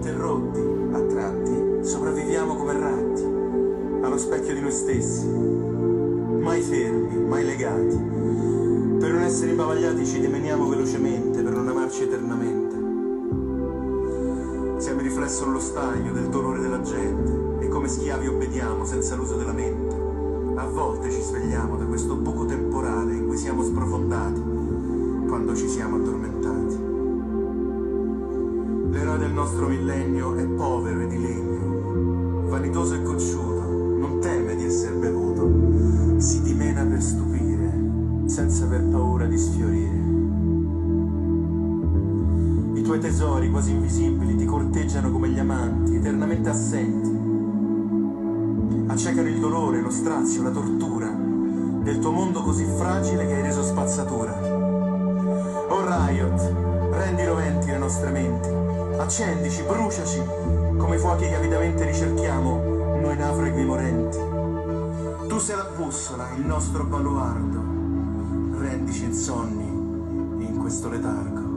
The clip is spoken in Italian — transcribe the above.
interrotti, a tratti, sopravviviamo come ratti, allo specchio di noi stessi, mai fermi, mai legati. Per non essere imbavagliati ci dimeniamo velocemente, per non amarci eternamente. Siamo il riflesso nello stagno del dolore della gente e come schiavi obbediamo senza l'uso della mente. A volte ci svegliamo da questo buco temporale in cui siamo sprofondati quando ci siamo addormentati. Nostro millennio è povero e di legno, vanitoso e cocciuto, non teme di essere bevuto, si dimena per stupire, senza aver paura di sfiorire. I tuoi tesori quasi invisibili ti corteggiano come gli amanti, eternamente assenti. Accecano il dolore, lo strazio, la tortura del tuo mondo così fragile che hai reso spazzatura. Oh Riot, rendi roventi le nostre menti, accendici, bruciaci, come i fuochi che avidamente ricerchiamo, noi naufraghi morenti. Tu sei la bussola, il nostro baluardo, rendici insonni in questo letargo.